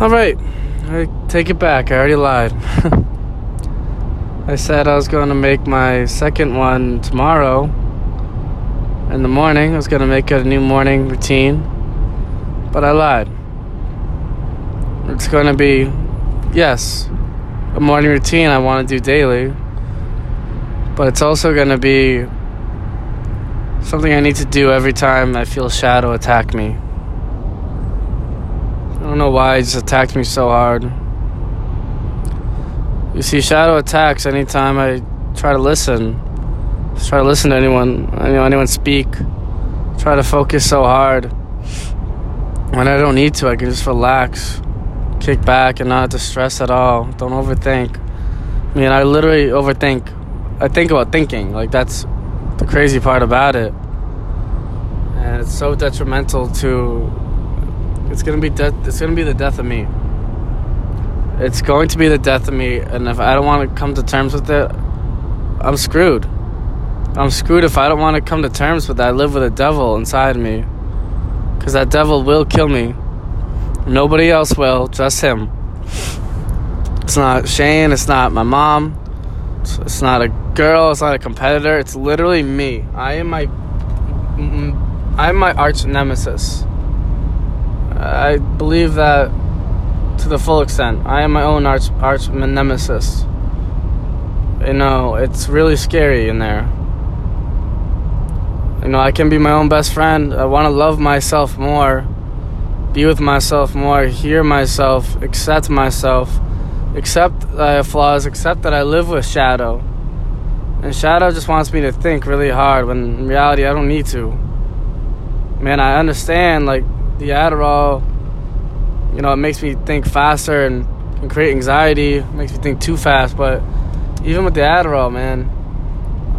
All right, I take it back. I already lied. I said I was going to make my second one tomorrow in the morning. I was going to make it a new morning routine, but I lied. It's going to be, yes, a morning routine I want to do daily, but it's also going to be something I need to do every time I feel shadow attack me. Don't know why he just attacked me so hard. You see, shadow attacks anytime I try to listen. Just try to listen to anyone, you know, anyone speak. Try to focus so hard. When I don't need to, I can just relax, kick back, and not distress at all. Don't overthink. I mean, I literally overthink. I think about thinking. Like that's the crazy part about it. And it's so detrimental to it's gonna be death it's gonna be the death of me. It's going to be the death of me and if I don't wanna come to terms with it, I'm screwed. I'm screwed if I don't want to come to terms with that. I live with a devil inside me. Cause that devil will kill me. Nobody else will, just him. It's not Shane, it's not my mom, it's, it's not a girl, it's not a competitor, it's literally me. I am my I'm my arch nemesis. I believe that to the full extent. I am my own arch arch nemesis. You know, it's really scary in there. You know, I can be my own best friend. I want to love myself more, be with myself more, hear myself, accept myself, accept that I have flaws, accept that I live with shadow. And shadow just wants me to think really hard when in reality I don't need to. Man, I understand like the Adderall, you know, it makes me think faster and can create anxiety, makes me think too fast, but even with the Adderall, man,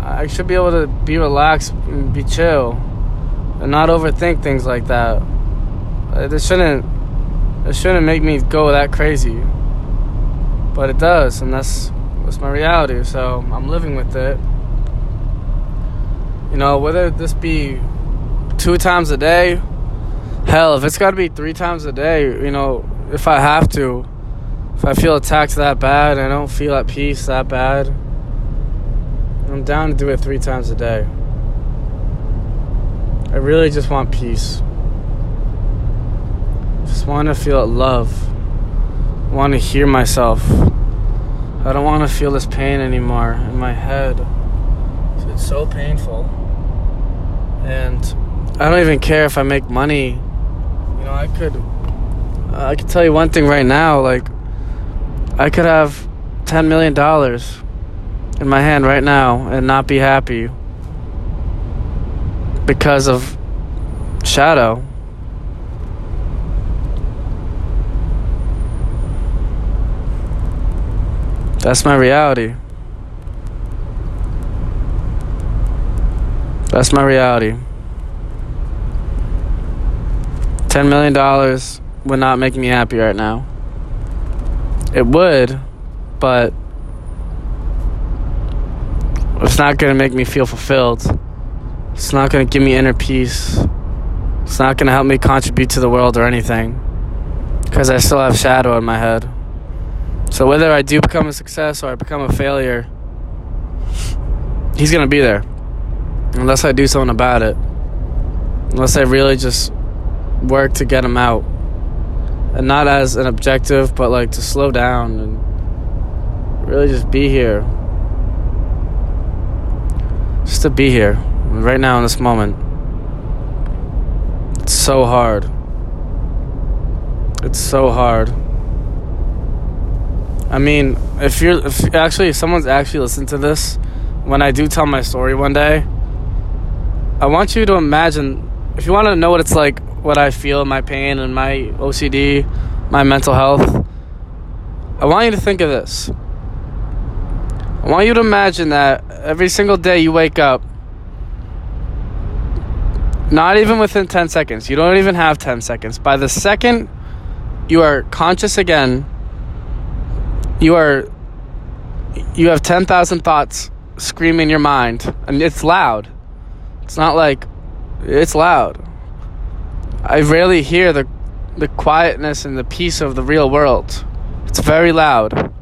I should be able to be relaxed and be chill and not overthink things like that. It shouldn't it shouldn't make me go that crazy. But it does, and that's that's my reality. So I'm living with it. You know, whether this be two times a day, hell, if it's got to be three times a day, you know, if I have to, if I feel attacked that bad, I don't feel at peace that bad I'm down to do it three times a day. I really just want peace. Just want to feel love. Want to hear myself. I don't want to feel this pain anymore in my head. It's so painful. And I don't even care if I make money. You know, I could uh, I could tell you one thing right now like I could have 10 million dollars in my hand right now and not be happy because of shadow. That's my reality. That's my reality. $10 million would not make me happy right now. It would, but it's not going to make me feel fulfilled. It's not going to give me inner peace. It's not going to help me contribute to the world or anything. Because I still have shadow in my head. So whether I do become a success or I become a failure, he's going to be there. Unless I do something about it. Unless I really just work to get them out. And not as an objective, but like to slow down and really just be here just to be here right now in this moment. It's so hard. It's so hard. I mean, if you're if actually if someone's actually listened to this, when I do tell my story one day, I want you to imagine if you want to know what it's like, what I feel, my pain and my OCD, my mental health. I want you to think of this. I want you to imagine that every single day you wake up, not even within 10 seconds, you don't even have 10 seconds. By the second you are conscious again, you are you have 10,000 thoughts screaming in your mind and it's loud. It's not like it's loud. I rarely hear the the quietness and the peace of the real world. It's very loud.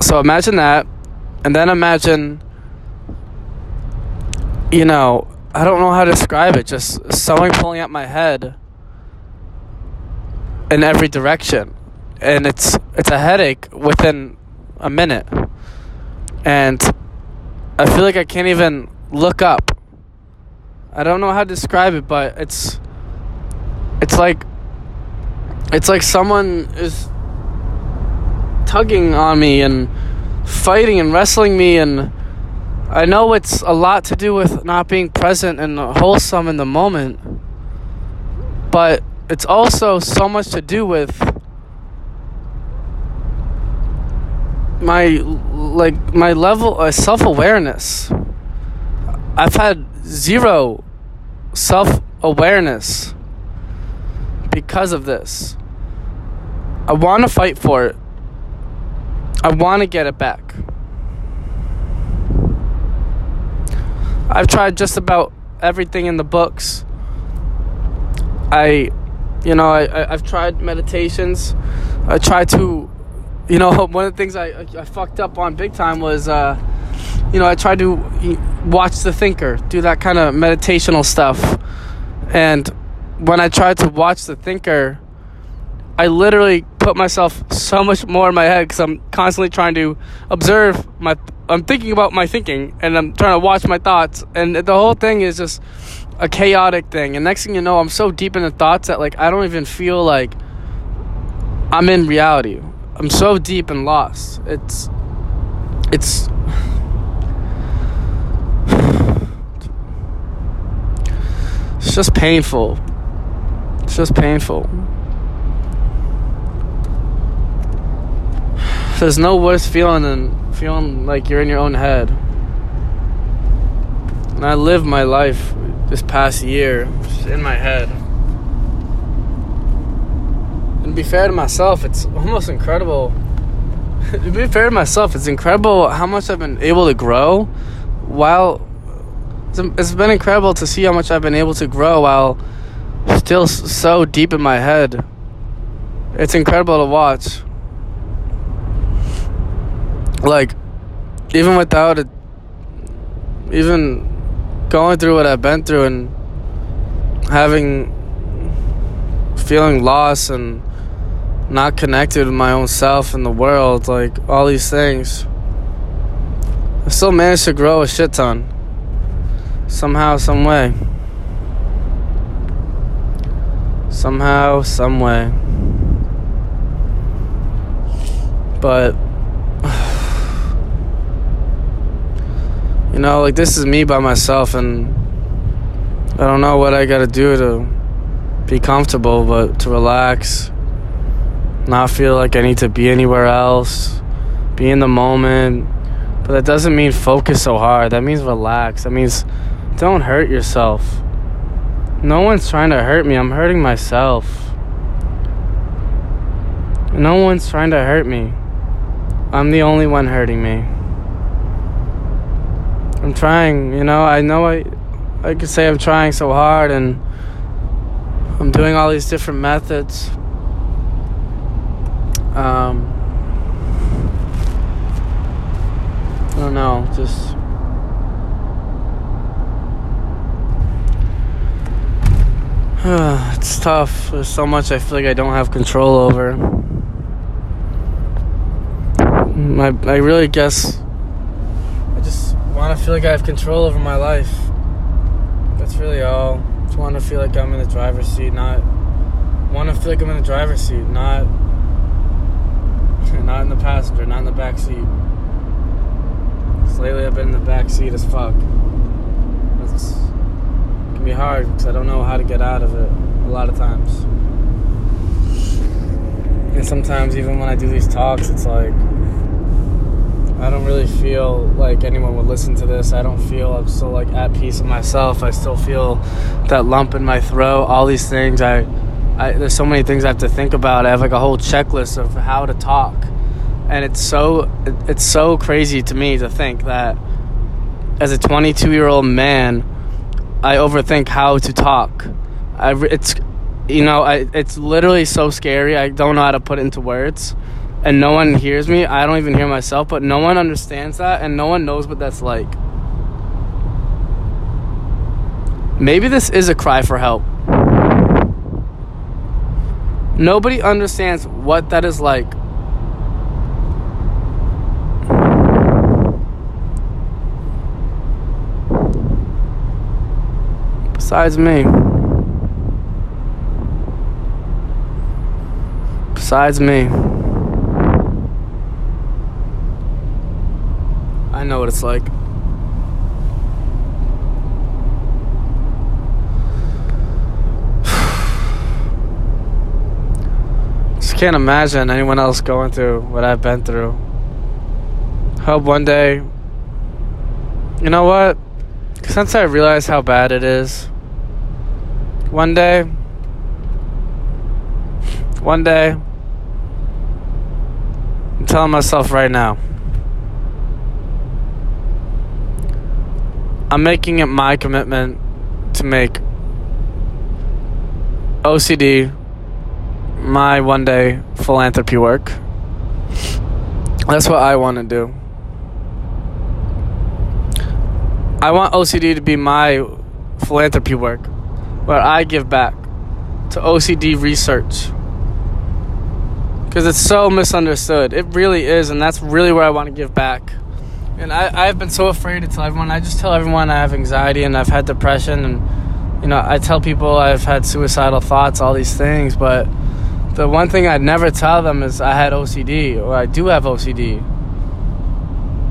So imagine that, and then imagine, you know, I don't know how to describe it, just someone pulling at my head in every direction. And it's it's a headache within a minute. And I feel like I can't even look up. I don't know how to describe it, but it's it's like it's like someone is tugging on me and fighting and wrestling me and I know it's a lot to do with not being present and wholesome in the moment. But it's also so much to do with my like my level of self-awareness. I've had zero self-awareness because of this. I want to fight for it. I want to get it back. I've tried just about everything in the books. I, you know, I, I have tried meditations. I tried to, you know, one of the things I I fucked up on big time was, uh, you know, I tried to watch The Thinker, do that kind of meditational stuff, and when I tried to watch The Thinker, I literally put myself so much more in my head because I'm constantly trying to observe my. I'm thinking about my thinking and I'm trying to watch my thoughts, and the whole thing is just a chaotic thing. And next thing you know, I'm so deep in the thoughts that like I don't even feel like I'm in reality. I'm so deep and lost. It's it's it's just painful. It's just painful. There's no worse feeling than feeling like you're in your own head. And I lived my life this past year in my head. And to be fair to myself, it's almost incredible. to be fair to myself, it's incredible how much I've been able to grow while it's been incredible to see how much I've been able to grow while still so deep in my head. It's incredible to watch like even without it even going through what I've been through and having feeling lost and not connected with my own self and the world, like all these things. I still managed to grow a shit ton. Somehow, some way. Somehow, some way. But you know, like this is me by myself, and I don't know what I gotta do to be comfortable, but to relax, not feel like I need to be anywhere else, be in the moment. But that doesn't mean focus so hard. That means relax. That means don't hurt yourself. No one's trying to hurt me. I'm hurting myself. No one's trying to hurt me. I'm the only one hurting me. I'm trying, you know, I know I I could say I'm trying so hard and I'm doing all these different methods. Um I don't know, just it's tough. There's so much I feel like I don't have control over. Mm, my, I really guess I just want to feel like I have control over my life. That's really all. Just want to feel like I'm in the driver's seat, not want to feel like I'm in the driver's seat, not not in the passenger, not in the back seat. lately I've been in the back seat as fuck. It be hard because I don't know how to get out of it a lot of times. And sometimes even when I do these talks, it's like I don't really feel like anyone would listen to this. I don't feel I'm still like at peace with myself. I still feel that lump in my throat. All these things. I, I there's so many things I have to think about. I have like a whole checklist of how to talk, and it's so it's so crazy to me to think that as a 22 year old man, I overthink how to talk. I it's you know I it's literally so scary. I don't know how to put it into words, and no one hears me. I don't even hear myself, but no one understands that, and no one knows what that's like. Maybe this is a cry for help. Nobody understands what that is like. Besides me. Besides me. I know what it's like. Just can't imagine anyone else going through what I've been through. Hope one day, you know what? Since I realize how bad it is, one day, one day, I'm telling myself right now, I'm making it my commitment to make OCD my one day philanthropy work. That's what I want to do. I want OCD to be my philanthropy work where I give back to OCD research. Because it's so misunderstood. It really is, and that's really where I want to give back. And I, I've been so afraid to tell everyone. I just tell everyone I have anxiety and I've had depression, and, you know, I tell people I've had suicidal thoughts, all these things, but the one thing I'd never tell them is I had OCD, or I do have OCD.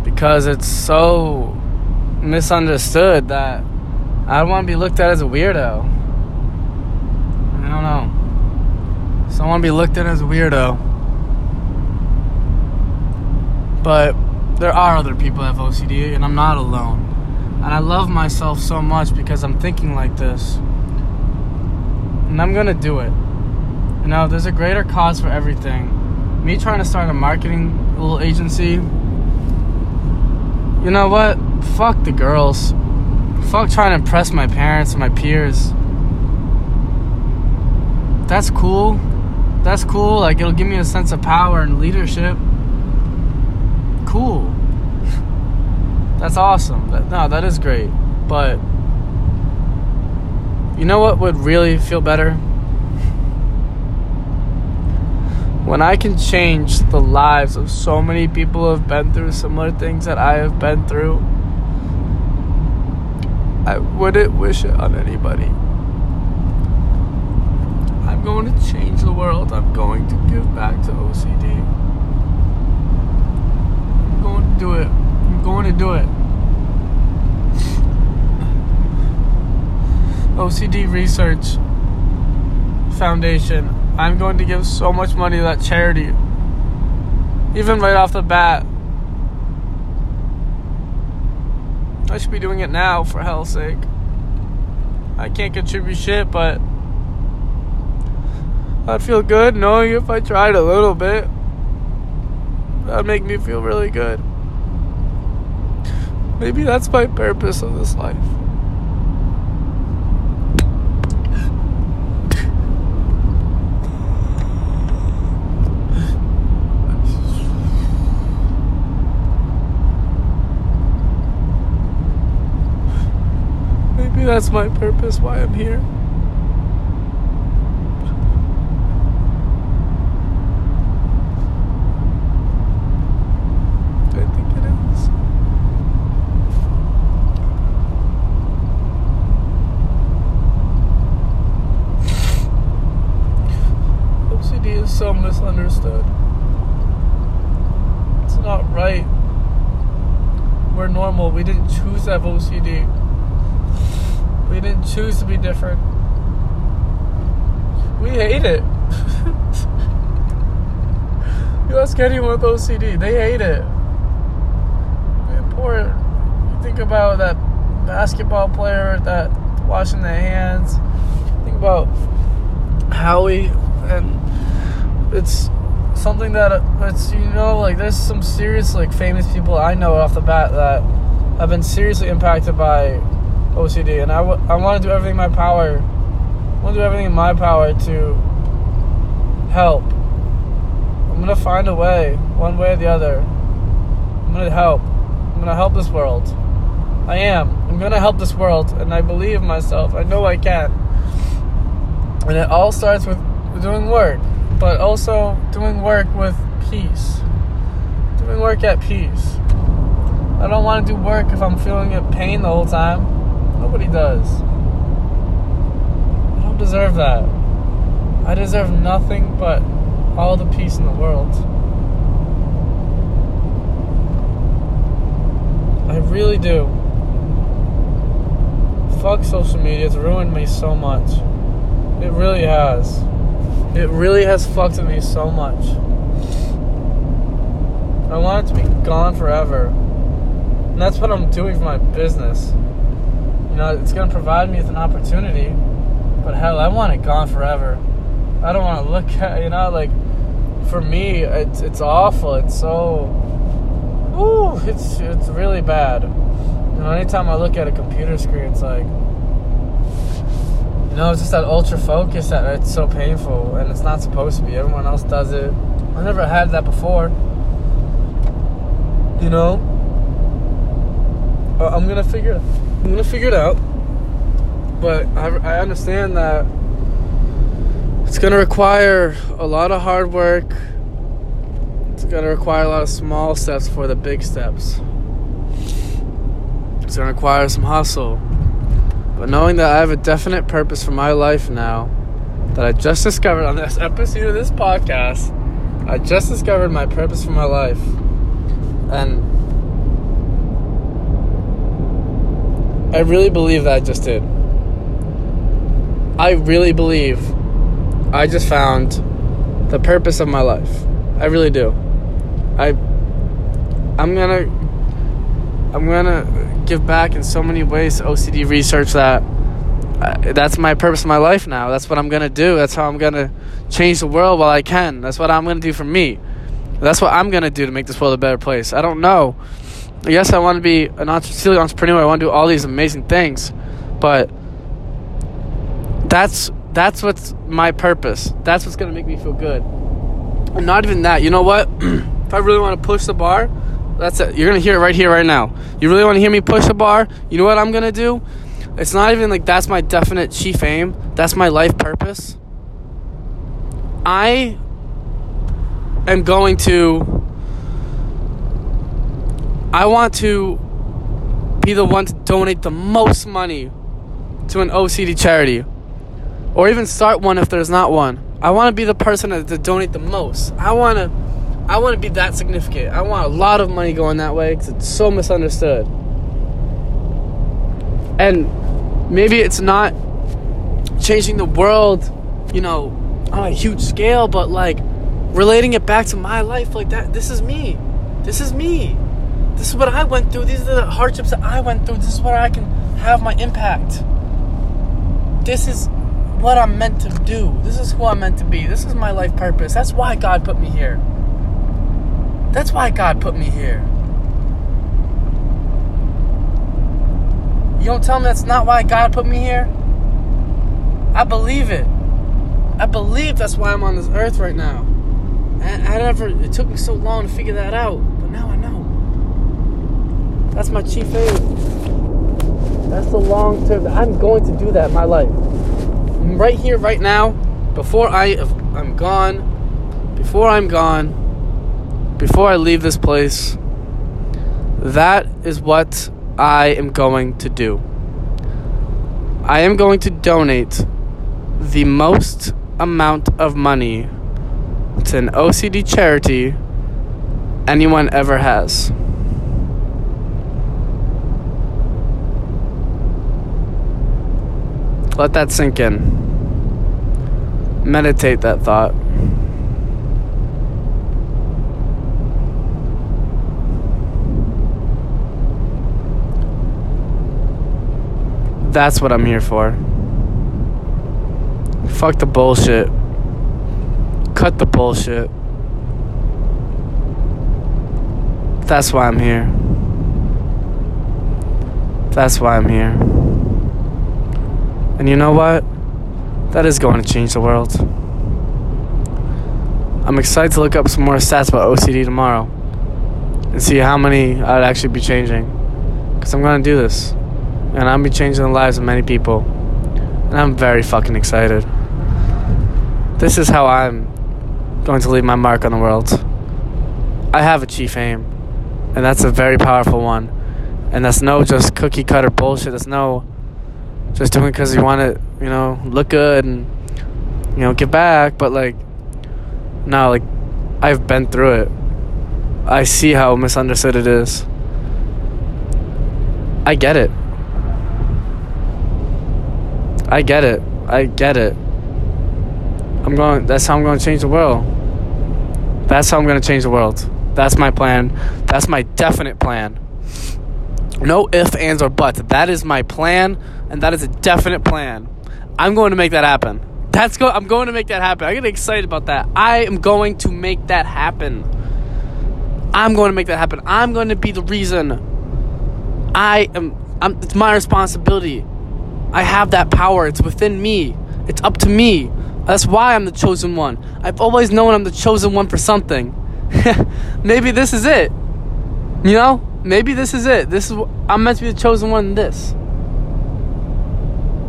Because it's so misunderstood that I don't want to be looked at as a weirdo. I don't know. So I want to be looked at as a weirdo. But there are other people that have OCD, and I'm not alone. And I love myself so much because I'm thinking like this. And I'm gonna do it. You know, there's a greater cause for everything. Me trying to start a marketing little agency. You know what? Fuck the girls. Fuck trying to impress my parents and my peers. That's cool. That's cool. Like, it'll give me a sense of power and leadership. Cool. That's awesome. That, no, that is great. But, you know what would really feel better? When I can change the lives of so many people who have been through similar things that I have been through I wouldn't wish it on anybody. Going to change the world. I'm going to give back to OCD. I'm going to do it. I'm going to do it. OCD Research Foundation. I'm going to give so much money to that charity. Even right off the bat, I should be doing it now, for hell's sake. I can't contribute shit, but I'd feel good knowing if I tried a little bit. That'd make me feel really good. Maybe that's my purpose of this life. Maybe that's my purpose, why I'm here. I think it is. OCD is so misunderstood. It's not right. We're normal. We didn't choose to have OCD. We didn't choose to be different. We hate it. you ask anyone with OCD, they hate it. Poor. Think about that basketball player that washing their hands. Think about Howie, and it's something that it's you know like there's some serious like famous people I know off the bat that have been seriously impacted by OCD, and I, w- I want to do everything in my power gonna do everything in my power to help. I'm gonna find a way, one way or the other. I'm gonna help. I'm gonna help this world. I am. I'm gonna help this world, and I believe in myself. I know I can. And it all starts with doing work, but also doing work with peace. Doing work at peace. I don't want to do work if I'm feeling it pain the whole time. Nobody does. I don't deserve that. I deserve nothing but all the peace in the world. I really do. Fuck social media. It's ruined me so much. It really has. It really has fucked me so much. I want it to be gone forever. And that's what I'm doing for my business. Know, it's going to provide me with an opportunity. But hell, I want it gone forever. I don't want to look at, you know, like, for me, it's, it's awful. It's so. Ooh, it's, it's really bad. You know, anytime I look at a computer screen, it's like. You know, it's just that ultra focus that it's so painful, and it's not supposed to be. Everyone else does it. I never had that before. You know, uh, I'm gonna figure. I'm gonna figure it out. But I, I understand that it's gonna require a lot of hard work. It's gonna require a lot of small steps for the big steps. It's gonna require some hustle. But knowing that I have a definite purpose for my life now, that I just discovered on this episode of this podcast, I just discovered my purpose for my life. And I really believe that I just did. I really believe I just found the purpose of my life. I really do. I I'm going to I'm going to give back in so many ways to OCD research that that's my purpose in my life now. That's what I'm going to do. That's how I'm going to change the world while I can. That's what I'm going to do for me. That's what I'm going to do to make this world a better place. I don't know. Yes, I want to be an entrepreneur. I want to do all these amazing things, but that's that's what's my purpose. That's what's gonna make me feel good. And not even that. You know what? if I really want to push the bar, that's it. You're gonna hear it right here, right now. You really want to hear me push the bar? You know what I'm gonna do? It's not even like that's my definite chief aim. That's my life purpose. I am going to I want to be the one to donate the most money to an OCD charity or even start one if there's not one. I want to be the person to, to donate the most. I want to I want to be that significant. I want a lot of money going that way cuz it's so misunderstood. And maybe it's not changing the world, you know, on a huge scale, but like relating it back to my life like that. This is me. This is me. This is what I went through. These are the hardships that I went through. This is where I can have my impact. This is what I'm meant to do. This is who I'm meant to be. This is my life purpose. That's why God put me here. That's why God put me here. You don't tell me that's not why God put me here? I believe it. I believe that's why I'm on this earth right now. I, I never, it took me so long to figure that out, but now I know. That's my chief aim. That's the long term. I'm going to do that in my life. Right here, right now, before I, I'm gone, before I'm gone, before I leave this place, that is what I am going to do. I am going to donate the most amount of money to an OCD charity anyone ever has. Let that sink in. Meditate that thought. That's what I'm here for. Fuck the bullshit. Cut the bullshit. That's why I'm here. That's why I'm here. And you know what? that is going to change the world. I'm excited to look up some more stats about OCD tomorrow and see how many I'd actually be changing. Because I'm going to do this. And I'm be changing the lives of many people. And I'm very fucking excited. This is how I'm going to leave my mark on the world. I have a chief aim, and that's a very powerful one. And that's no just cookie cutter bullshit. That's no just doing because you want to, you know, look good and, you know, get back. But, like, no, like, I've been through it. I see how misunderstood it is. I get it. I get it. I get it. I'm going, that's how I'm going to change the world. That's how I'm going to change the world. That's my plan. That's my definite plan. No ifs, ands, or buts. That is my plan, and that is a definite plan. I'm going to make that happen. That's go. I'm going to make that happen. I get excited about that. I am going to make that happen. I'm going to make that happen. I'm going to be the reason. I am. I'm, it's my responsibility. I have that power. It's within me. It's up to me. That's why I'm the chosen one. I've always known I'm the chosen one for something. Maybe this is it. You know? Maybe this is it. This is I'm meant to be the chosen one in this.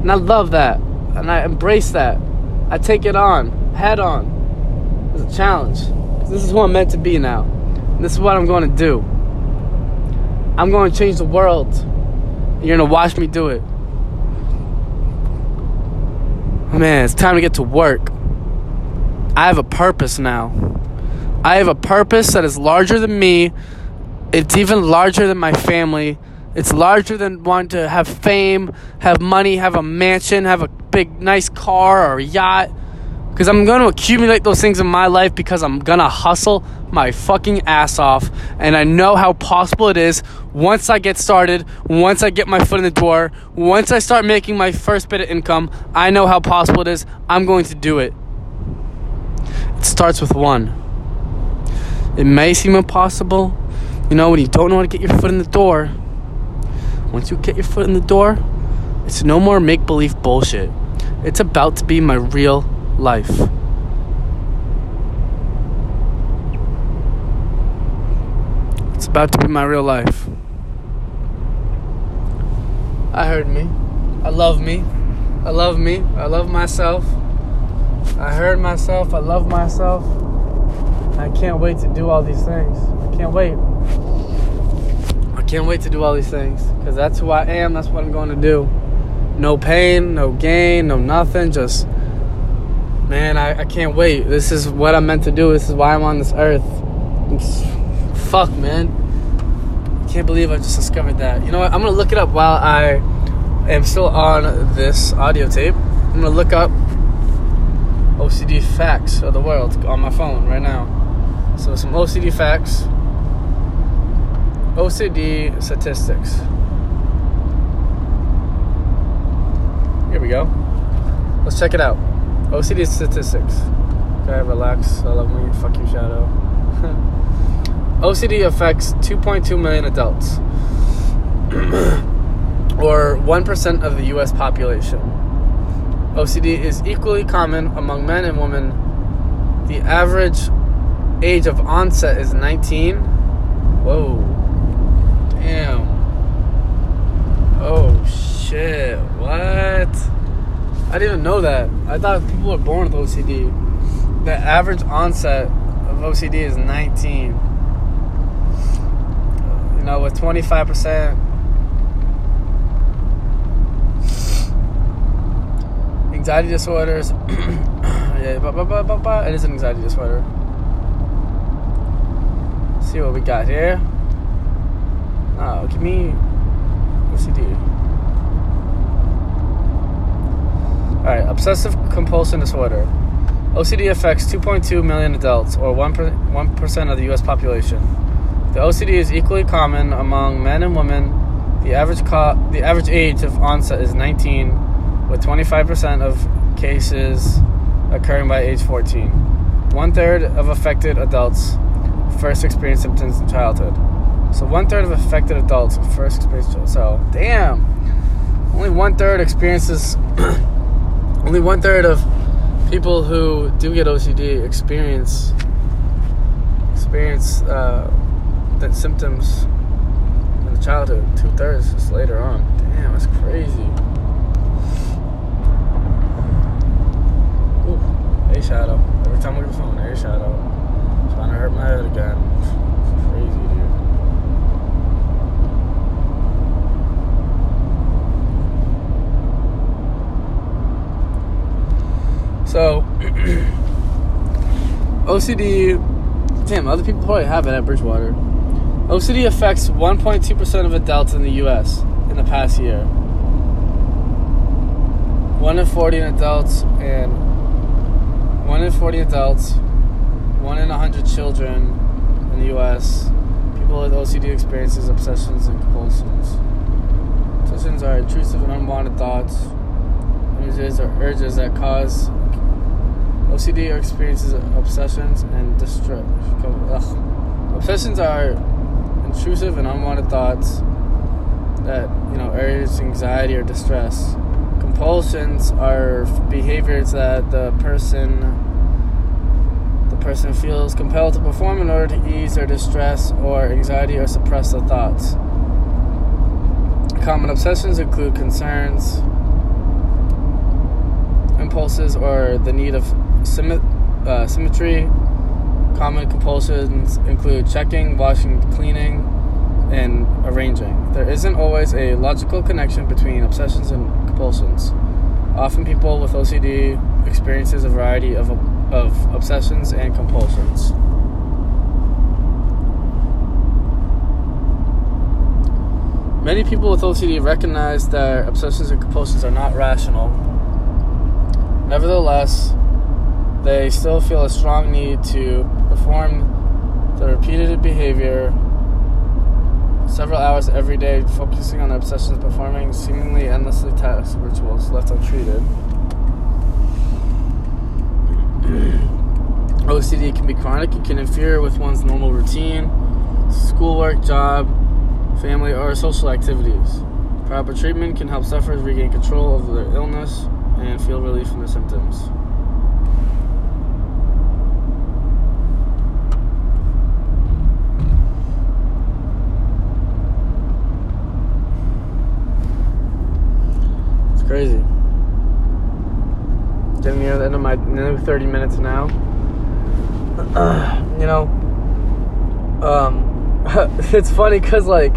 And I love that. And I embrace that. I take it on, head on. It's a challenge. This is who I'm meant to be now. And this is what I'm going to do. I'm going to change the world. You're going to watch me do it. Man, it's time to get to work. I have a purpose now. I have a purpose that is larger than me. It's even larger than my family. It's larger than wanting to have fame, have money, have a mansion, have a big, nice car or a yacht. Because I'm going to accumulate those things in my life because I'm going to hustle my fucking ass off. And I know how possible it is once I get started, once I get my foot in the door, once I start making my first bit of income. I know how possible it is. I'm going to do it. It starts with one. It may seem impossible, you know, when you don't know how to get your foot in the door. Once you get your foot in the door, it's no more make believe bullshit. It's about to be my real life. It's about to be my real life. I heard me. I love me. I love me. I love myself. I heard myself. I love myself. I can't wait to do all these things. I can't wait. Can't wait to do all these things because that's who I am. That's what I'm going to do. No pain, no gain, no nothing. Just, man, I, I can't wait. This is what I'm meant to do. This is why I'm on this earth. It's, fuck, man. Can't believe I just discovered that. You know what? I'm going to look it up while I am still on this audio tape. I'm going to look up OCD facts of the world on my phone right now. So, some OCD facts. OCD statistics. Here we go. Let's check it out. OCD statistics. Okay, relax. I love me. Fuck you, Shadow. OCD affects 2.2 million adults, or 1% of the US population. OCD is equally common among men and women. The average age of onset is 19. Whoa. Damn. Oh, shit. What? I didn't even know that. I thought people were born with OCD. The average onset of OCD is 19. You know, with 25% anxiety disorders. yeah, but, but, but, but, but, it is an anxiety disorder. Let's see what we got here. Ah, oh, give me OCD. Alright, obsessive compulsion disorder. OCD affects 2.2 million adults, or 1%, 1% of the US population. The OCD is equally common among men and women. The average, co- the average age of onset is 19 with 25% of cases occurring by age 14. One third of affected adults first experience symptoms in childhood. So one third of affected adults first experience. So damn, only one third experiences only one third of people who do get OCD experience experience uh, the symptoms in the childhood. Two thirds just later on. Damn, that's crazy. Ooh, a shadow. Every time I look at the phone, a shadow. Trying to hurt my head again. Crazy, dude. So, OCD, damn, other people probably have it at Bridgewater. OCD affects 1.2% of adults in the US in the past year. 1 in 40 adults and 1 in 40 adults, 1 in 100 children in the US. People with OCD experiences obsessions and compulsions. Obsessions are intrusive and unwanted thoughts, images, or urges that cause OCD experiences obsessions and distress. Obsessions are intrusive and unwanted thoughts that you know urge anxiety or distress. Compulsions are behaviors that the person the person feels compelled to perform in order to ease their distress or anxiety or suppress the thoughts. Common obsessions include concerns, impulses, or the need of uh, symmetry. Common compulsions include checking, washing, cleaning, and arranging. There isn't always a logical connection between obsessions and compulsions. Often, people with OCD experiences a variety of, of obsessions and compulsions. Many people with OCD recognize that obsessions and compulsions are not rational. Nevertheless, they still feel a strong need to perform the repeated behavior several hours every day, focusing on obsessions, performing seemingly endlessly tasks, rituals left untreated. OCD can be chronic and can interfere with one's normal routine, schoolwork, job, family, or social activities. Proper treatment can help sufferers regain control over their illness and feel relief from the symptoms. Crazy. Getting near the end of my nearly 30 minutes now. You know, um, it's funny because, like,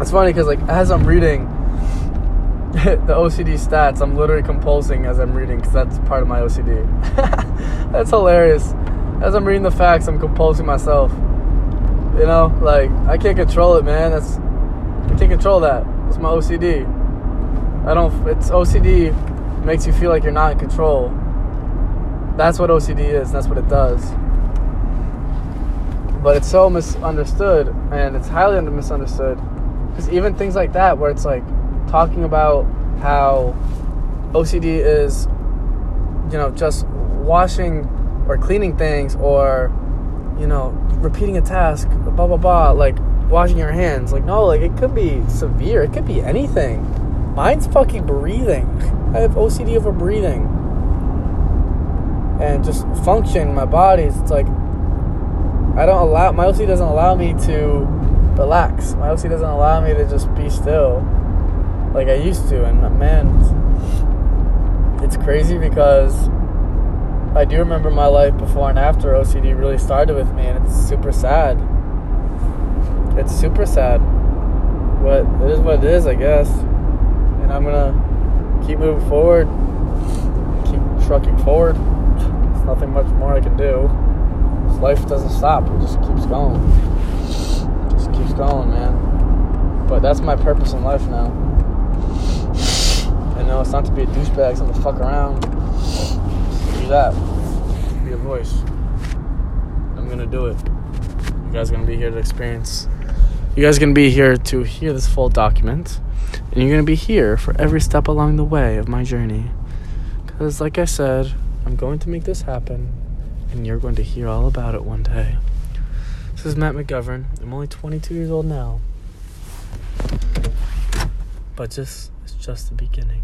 it's funny because, like, as I'm reading the OCD stats, I'm literally compulsing as I'm reading because that's part of my OCD. that's hilarious. As I'm reading the facts, I'm compulsing myself. You know, like I can't control it, man. That's I can't control that. It's my OCD. I don't. It's OCD makes you feel like you're not in control. That's what OCD is. That's what it does. But it's so misunderstood, and it's highly misunderstood. Because even things like that, where it's like talking about how OCD is, you know, just washing or cleaning things or you know, repeating a task, blah blah blah, like washing your hands. Like no, like it could be severe. It could be anything. Mine's fucking breathing. I have OCD over breathing. And just function my body. It's like I don't allow my OCD doesn't allow me to relax. My OCD doesn't allow me to just be still like I used to. And man, it's crazy because I do remember my life before and after OCD really started with me, and it's super sad. It's super sad. But it is what it is, I guess. And I'm gonna keep moving forward, keep trucking forward. There's nothing much more I can do. Life doesn't stop, it just keeps going. Just keeps going, man. But that's my purpose in life now. And know it's not to be a douchebag, it's not to fuck around that. Be a voice. I'm gonna do it. You guys gonna be here to experience. You guys gonna be here to hear this full document, and you're gonna be here for every step along the way of my journey. Because, like I said, I'm going to make this happen, and you're going to hear all about it one day. This is Matt McGovern. I'm only 22 years old now. But just it's just the beginning.